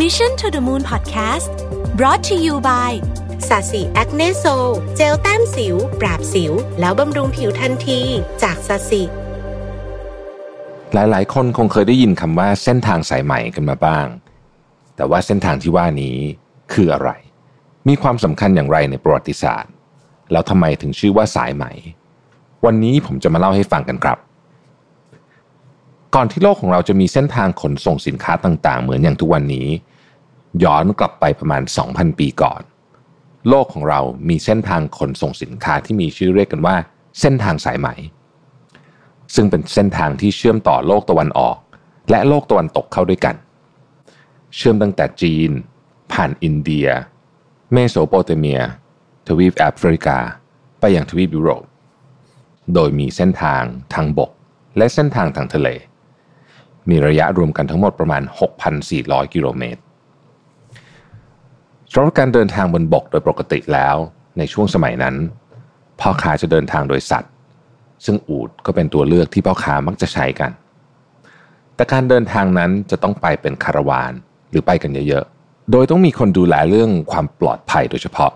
Mission to the Moon Podcast brought to you by SASI Acne Sol เจลแต้มสิว ปราบสิว แล้วบำรุงผิวทันที จาก SASI หลายๆ คนคงเคยได้ยินคำว่าเส้นทางสายไหมกันมาบ้าง แต่ว่าเส้นทางที่ว่านี้คืออะไร มีความสำคัญอย่างไรในประวัติศาสตร์ แล้วทำไมถึงชื่อว่าสายไหมวันนี้ผมจะมาเล่าให้ฟังกันครับ ก่อนที่โลกของเราจะมีเส้นทางขนส่งสินค้าต่างๆ เหมือนอย่างทุกวันนี้ ย้อนกลับไปประมาณ 2,000 ปีก่อน โลกของเรามีเส้นทางขนส่งสินค้าที่มีชื่อเรียกกันว่า เส้นทางสายไหม ซึ่งเป็นเส้นทางที่เชื่อมต่อโลกตะวันออก และโลกตะวันตกเข้าด้วยกัน เชื่อมตั้งแต่จีน ผ่านอินเดีย เมโสโปเตเมีย ทวีปแอฟริกา ไปยังทวีปยุโรป โดยมีเส้นทางทางบก และเส้นทางทางทะเล มีระยะรวมกันทั้งหมดประมาณ 6,400 กิโลเมตร สำหรับการเดินทางบนบกโดยปกติแล้วในช่วงสมัยนั้น พ่อค้าจะเดินทางโดยสัตว์ ซึ่งอูฐก็เป็นตัวเลือกที่พ่อค้ามักจะใช้กัน แต่การเดินทางนั้นจะต้องไปเป็นคาราวานหรือไปกันเยอะๆ โดยต้องมีคนดูแลเรื่องความปลอดภัยโดยเฉพาะ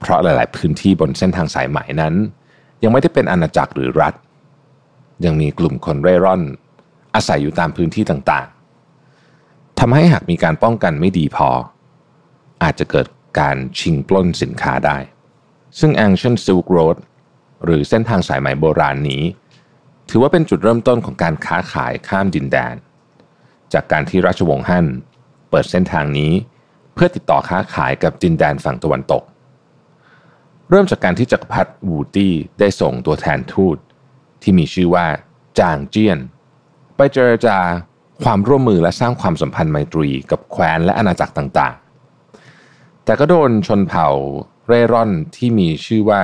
เพราะหลายๆ พื้นที่บนเส้นทางสายไหมนั้น ยังไม่ได้เป็นอาณาจักรหรือรัฐ ยังมีกลุ่มคนเร่ร่อน อาศัยอยู่ตามพื้นที่ต่างๆทำให้หากมีการป้องกันไม่ดีพอ อาจจะเกิดการชิงปล้นสินค้าได้ ซึ่ง Ancient Silk Road หรือเส้นทางสายไหมโบราณนี้ ถือว่าเป็นจุดเริ่มต้นของการค้าขายข้ามดินแดน จากการที่ราชวงศ์ฮั่นเปิดเส้นทางนี้เพื่อติดต่อค้าขายกับดินแดนฝั่งตะวันตก เริ่มจากการที่จักรพรรดิวูตี้ได้ส่งตัวแทนทูต ที่มีชื่อว่าจางเจียน ไปเจรจาความร่วมมือและสร้างความสัมพันธ์ไมตรีกับแคว้นและอาณาจักรต่าง แต่ก็โดนชนเผ่าเร่ร่อนที่มีชื่อว่า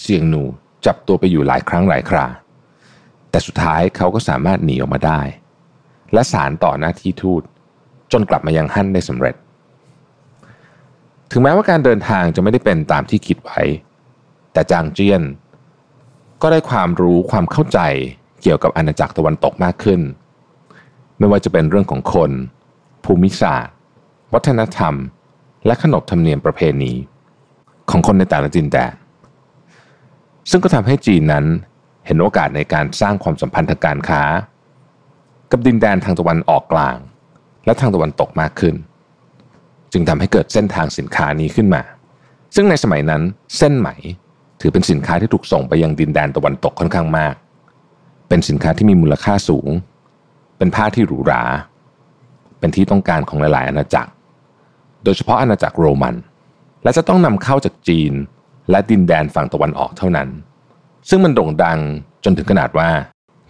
เซียงหนูจับตัวไปอยู่หลายครั้งหลายครา แต่สุดท้ายเขาก็สามารถหนีออกมาได้ และสารต่อหน้าที่ทูตจนกลับมายังฮั่นได้สำเร็จ ถึงแม้ว่าการเดินทางจะไม่ได้เป็นตามที่คิดไว้ แต่จางเจี้ยน ก็ได้ความรู้ความเข้าใจเกี่ยวกับอาณาจักรตะวันตกมากขึ้น ไม่ว่าจะเป็นเรื่องของคน ภูมิศาสตร์ วัฒนธรรม และขนบธรรมเนียมประเพณี ของคนในแต่ละดินแดนซึ่งก็ทำให้จีนนั้นเห็นโอกาสในการสร้างความสัมพันธ์ทางการค้า กับดินแดนทางตะวันออกกลาง และทางตะวันตกมากขึ้น จึงทำให้เกิดเส้นทางสินค้านี้ขึ้นมา ซึ่งในสมัยนั้นเส้นไหมถือเป็นสินค้าที่ถูกส่งไปยังดินแดนตะวันตกค่อนข้างมาก เป็นสินค้าที่มีมูลค่าสูง เป็นผ้าที่หรูหรา เป็นที่ต้องการของหลาย ๆ อาณาจักร โดยเฉพาะอาณาจักรโรมัน และจะต้องนำเข้าจากจีน และดินแดนฝั่งตะวันออกเท่านั้น ซึ่งมันโด่งดังจนถึงขนาดว่า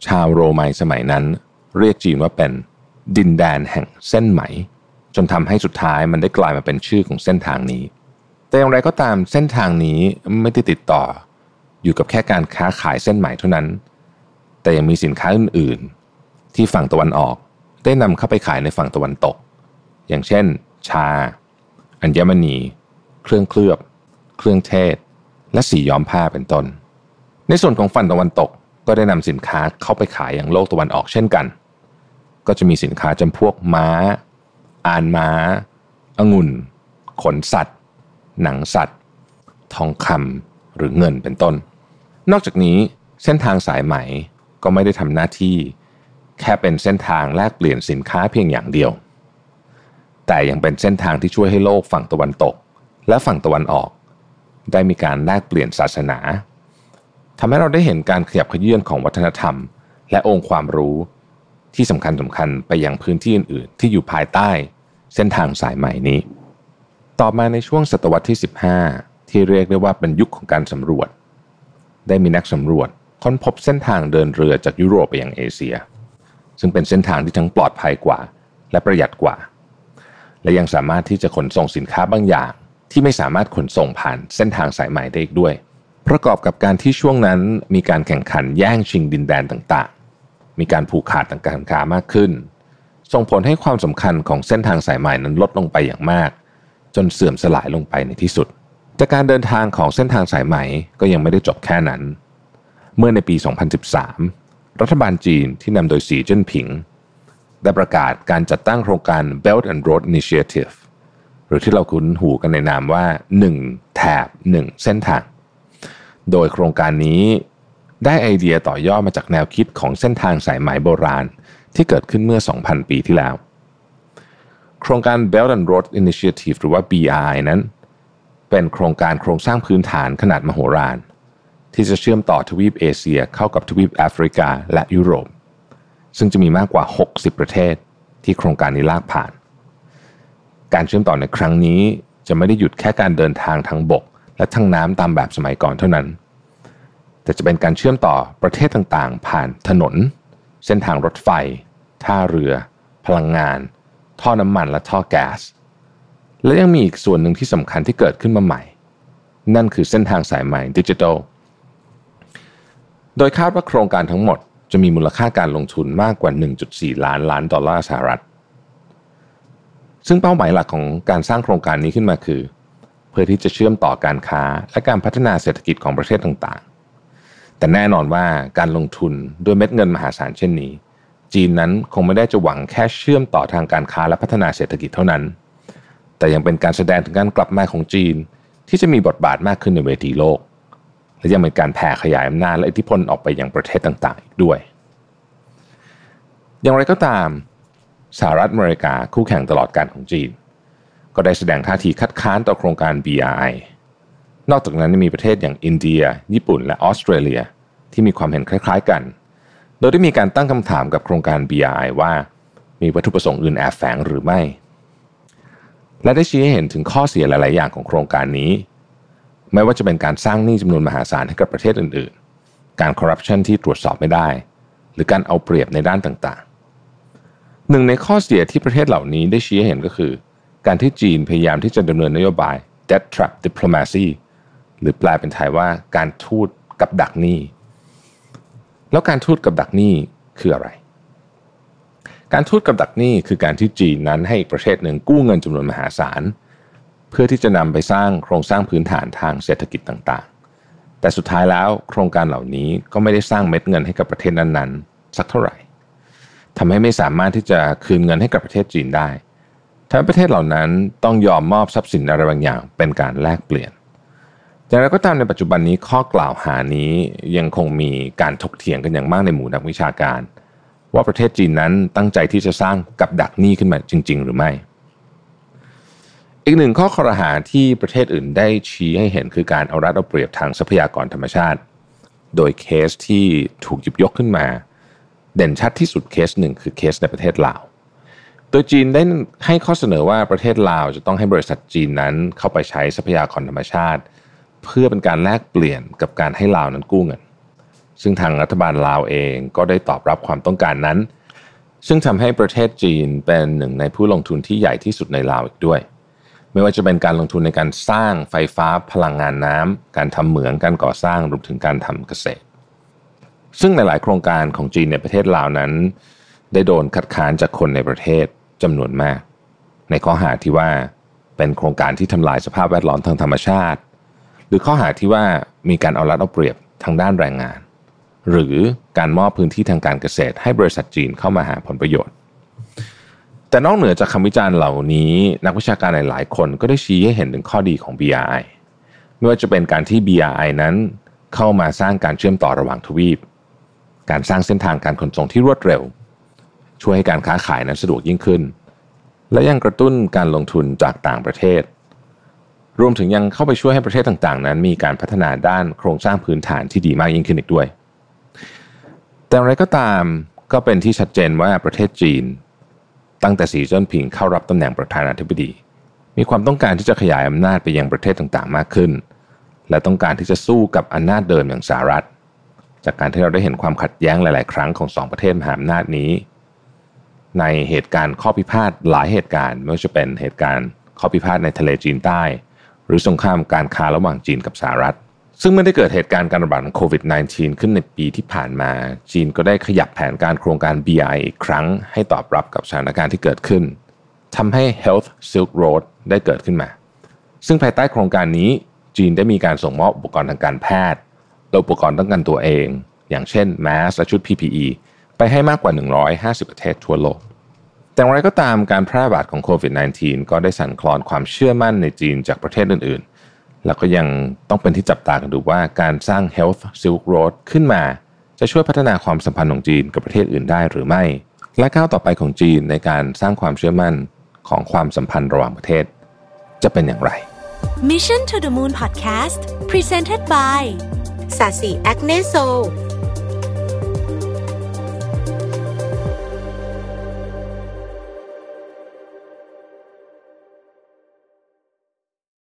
ชาวโรมันสมัยนั้น เรียกจีนว่าเป็นดินแดนแห่งเส้นไหม จนทำให้สุดท้ายมันได้กลายมาเป็นชื่อของเส้นทางนี้ แต่อย่างไรก็ตามเส้นทางนี้ไม่ได้ติดต่อ อยู่กับแค่การค้าขายเส้นไหมเท่านั้น แต่ยังมีสินค้าอื่นๆ ที่ฝั่งตะวันออกได้นำเข้าไปขายในฝั่งตะวันตก อย่างเช่น ชา อัญมณี เครื่องเคลือบ เครื่องเทศ และสีย้อมผ้าเป็นต้น ในส่วนของฝั่งตะวันตกก็ได้นำสินค้าเข้าไปขายอย่างโลกตะวันออกเช่นกัน ก็จะมีสินค้าจำพวกม้า อ่านม้าองุ่น ขนสัตว์ หนังสัตว์ ทองคำหรือเงินเป็นต้น นอกจากนี้เส้นทางสายไหมก็ไม่ได้ทำหน้าที่ แค่เป็นเส้นทางแลกเปลี่ยนสินค้าเพียงอย่างเดียว แต่ยังเป็นเส้นทางที่ช่วยให้โลกฝั่งตะวันตก และฝั่งตะวันออก ได้มีการแลกเปลี่ยนศาสนาทำให้เราได้เห็นการขยับเขยื่อนของวัฒนธรรม และองค์ความรู้ ที่สำคัญสำคัญไปยังพื้นที่อื่นๆ ที่อยู่ภายใต้ เส้นทางสายใหม่นี้ ต่อมาในช่วงศตวรรษที่ 15 ที่เรียกได้ว่าเป็นยุคของการสำรวจ ได้มีนักสำรวจค้นพบเส้นทางเดินเรือจากยุโรปไปยังเอเชีย ซึ่งเป็นเส้นทางที่ทั้งปลอดภัยกว่า และประหยัดกว่า และยังสามารถที่จะขนส่งสินค้าบางอย่าง ที่ไม่สามารถขนส่งผ่านเส้นทางสายใหม่ได้อีกด้วย ประกอบกับการที่ช่วงนั้นมีการแข่งขันแย่งชิงดินแดนต่างๆ มีการผูกขาดทางการค้ามากขึ้น ส่งผลให้ความสำคัญของเส้นทางสายใหม่นั้นลดลงไปอย่างมาก จนเสื่อมสลายลงไปในที่สุด แต่การเดินทางของเส้นทางสายไหม่ก็ยังไม่ได้จบแค่นั้น เมื่อในปี 2013 รัฐบาลจีนที่นำโดยสีจิ้นผิง ได้ประกาศการจัดตั้งโครงการ Belt and Road Initiative หรือที่เราคุ้นหูกันในนามว่า 1 แถบ 1 เส้นทาง โดยโครงการนี้ได้ไอเดียต่อยอดมาจากแนวคิดของเส้นทางสายไหมโบราณ ที่เกิดขึ้นเมื่อ 2,000 ปีที่แล้ว โครงการ Belt and Road Initiative หรือว่า BRI นั้น เป็นโครงการโครงสร้างพื้นฐานขนาดมโหฬารที่จะเชื่อมต่อทวีปเอเชียเข้ากับทวีปแอฟริกาและยุโรป ซึ่งจะมีมากกว่า 60 ประเทศที่โครงการนี้ลากผ่าน การเชื่อมต่อในครั้งนี้จะไม่ได้หยุดแค่การเดินทางทางบก และทางน้ำตามแบบสมัยก่อนเท่านั้น แต่จะเป็นการเชื่อมต่อประเทศต่างๆ ผ่านถนน เส้นทางรถไฟ ท่าเรือ พลังงาน ท่อน้ำมันและท่อแก๊ส และยังมีอีกส่วนหนึ่งที่สำคัญที่เกิดขึ้นมาใหม่ นั่นคือเส้นทางสายใหม่ดิจิทัล โดยคาดว่าโครงการทั้งหมด จะมีมูลค่าการลงทุนมากกว่า 1.4 ล้านล้านดอลลาร์สหรัฐ ซึ่งเป้าหมายหลักของการสร้างโครงการนี้ขึ้นมาคือ เพื่อที่จะเชื่อมต่อการค้าและการพัฒนาเศรษฐกิจของประเทศต่างๆ แต่แน่นอนว่าการลงทุนด้วยเม็ดเงินมหาศาลเช่นนี้ จีนนั้นคงไม่ได้จะหวังแค่เชื่อมต่อทางการค้าและพัฒนาเศรษฐกิจเท่านั้น แต่ยังเป็นการแสดงถึงการกลับมาของจีน ที่จะมีบทบาทมากขึ้นในเวทีโลก และยังเป็นการแผ่ขยายอำนาจและอิทธิพลออกไปยังประเทศต่างๆ อีกด้วย อย่างไรก็ตามสหรัฐอเมริกาคู่แข่งตลอดการของจีน ก็ได้แสดงท่าทีคัดค้านต่อโครงการ BRI นอกจากนั้นยังมีประเทศอย่างอินเดีย ญี่ปุ่น และออสเตรเลีย ที่มีความเห็นคล้ายๆกัน โดยได้มีการตั้งคำถามกับโครงการ BRI ว่า มีวัตถุประสงค์อื่นแอบแฝงหรือไม่ และได้ชี้ให้เห็นถึงข้อเสียหลายๆอย่างของโครงการนี้ ไม่ว่าจะเป็นการสร้างหนี้จำนวนมหาศาลให้กับประเทศอื่นๆ การคอร์รัปชันที่ตรวจสอบไม่ได้ หรือการเอาเปรียบในด้านต่างๆ หนึ่งในข้อเสียที่ประเทศเหล่านี้ได้ชี้ให้เห็นก็คือ การที่จีนพยายามที่จะดำเนินนโยบาย debt trap diplomacy หรือแปลเป็นไทยว่าการทูตกับดักหนี้ แล้วการทูตกับดักหนี้คืออะไร การทูตกับดักหนี้คือการที่จีนนั้นให้ประเทศหนึ่งกู้เงินจำนวนมหาศาล พื่อที่จะนำไปสร้างโครงสร้างพื้นฐานทางเศรษฐกิจต่างๆ แต่สุดท้ายแล้วโครงการเหล่านี้ก็ไม่ได้สร้างเม็ดเงินให้กับประเทศนั้นๆ สักเท่าไหร่ทำให้ไม่สามารถที่จะคืนเงินให้กับประเทศจีนได้ทำให้ประเทศเหล่านั้นต้องยอมมอบทรัพย์สินอะไรบางอย่าง เป็นการแลกเปลี่ยนอย่างไรก็ตามในปัจจุบันนี้ข้อกล่าวหานี้ยังคงมีการถกเถียงกันอย่างมากในหมู่นักวิชาการ ว่าประเทศจีนนั้นตั้งใจที่จะสร้างกับดักหนี้ขึ้นมาจริง ๆ หรือไม่ อีกหนึ่งข้อคอรหาที่ประเทศอื่นได้ชี้ให้เห็นคือการเอารัดเอาเปรียบทางทรัพยากรธรรมชาติ โดยเคสที่ถูกหยิบยกขึ้นมา เด่นชัดที่สุดเคสหนึ่งคือเคสในประเทศลาว โดยจีนได้ให้ข้อเสนอว่าประเทศลาวจะต้องให้บริษัทจีนนั้นเข้าไปใช้ทรัพยากรธรรมชาติ เพื่อเป็นการแลกเปลี่ยนกับการให้ลาวนั้นกู้เงิน ซึ่งทางรัฐบาลลาวเองก็ได้ตอบรับความต้องการนั้น ซึ่งทำให้ประเทศจีนเป็นหนึ่งในผู้ลงทุนที่ใหญ่ที่สุดในลาวอีกด้วย ไม่ว่าจะเป็นการลงทุนในการสร้างไฟฟ้าพลังงานน้ำการทำเหมืองการก่อสร้างรวมถึงการทำเกษตร ซึ่งในหลายโครงการของจีนในประเทศลาวนั้น ได้โดนคัดค้านจากคนในประเทศจำนวนมาก ในข้อหาที่ว่าเป็นโครงการที่ทำลายสภาพแวดล้อมทางธรรมชาติ หรือข้อหาที่ว่ามีการเอารัดเอาเปรียบทางด้านแรงงาน หรือการมอบพื้นที่ทางการเกษตรให้บริษัทจีนเข้ามาหาผลประโยชน์ แต่นอกเหนือจากคำวิจารณ์เหล่านี้ นักวิชาการหลาย ๆ คนก็ได้ชี้ให้เห็นถึงข้อดีของ BRI ไม่ว่าจะเป็นการที่ BRI นั้นเข้ามาสร้างการเชื่อมต่อระหว่างทวีป การสร้างเส้นทางการขนส่งที่รวดเร็ว ช่วยให้การค้าขายนั้นสะดวกยิ่งขึ้น และยังกระตุ้นการลงทุนจากต่างประเทศ รวมถึงยังเข้าไปช่วยให้ประเทศต่าง ๆ นั้น มีการพัฒนาด้านโครงสร้างพื้นฐานที่ดีมากยิ่งขึ้นอีกด้วย แต่อะไรก็ตามก็เป็นที่ชัดเจนว่าประเทศจีน ตั้งแต่สีจิ้นผิงเข้ารับตำแหน่งประธานาธิบดี มีความต้องการที่จะขยายอำนาจไปยังประเทศต่างๆ มากขึ้น และต้องการที่จะสู้กับอำนาจเดิมอย่างสหรัฐ จากการที่เราได้เห็นความขัดแย้งหลาย ๆ ครั้งของสองประเทศมหาอำนาจนี้ ในเหตุการณ์ข้อพิพาทหลายเหตุการณ์ไม่ว่าจะเป็นเหตุการณ์ข้อพิพาทในทะเลจีนใต้ หรือสงครามการค้าระหว่างจีนกับสหรัฐ ซึ่งเมื่อได้เกิดเหตุการณ์การระบาดของโควิด -19 ขึ้นในปีที่ผ่านมา จีนก็ได้ขยับแผนการโครงการ BI อีกครั้ง ให้ตอบรับกับสถานการณ์ที่เกิดขึ้นทำให้ Health Silk Road ได้เกิดขึ้นมา ซึ่งภายใต้โครงการนี้ จีนได้มีการส่งมอบอุปกรณ์ทางการแพทย์และอุปกรณ์ป้องกันตัวเอง อย่างเช่นแมสและชุด PPE ไปให้มากกว่า 150 ประเทศทั่วโลก แต่อย่างไรก็ตามการแพร่ระบาดของโควิด -19 ก็ได้สั่นคลอนความเชื่อมั่นในจีนจากประเทศอื่นๆ แล้วก็ยังต้องเป็นที่จับตากันดูว่าการสร้าง Health Silk Road ขึ้นมา จะช่วยพัฒนาความสัมพันธ์ของจีนกับประเทศอื่นได้หรือไม่ และก้าวต่อไปของจีนในการสร้างความเชื่อมั่นของความสัมพันธ์ระหว่างประเทศ จะเป็นอย่างไร Mission to the Moon Podcast Presented by สาสีแอคเนโซ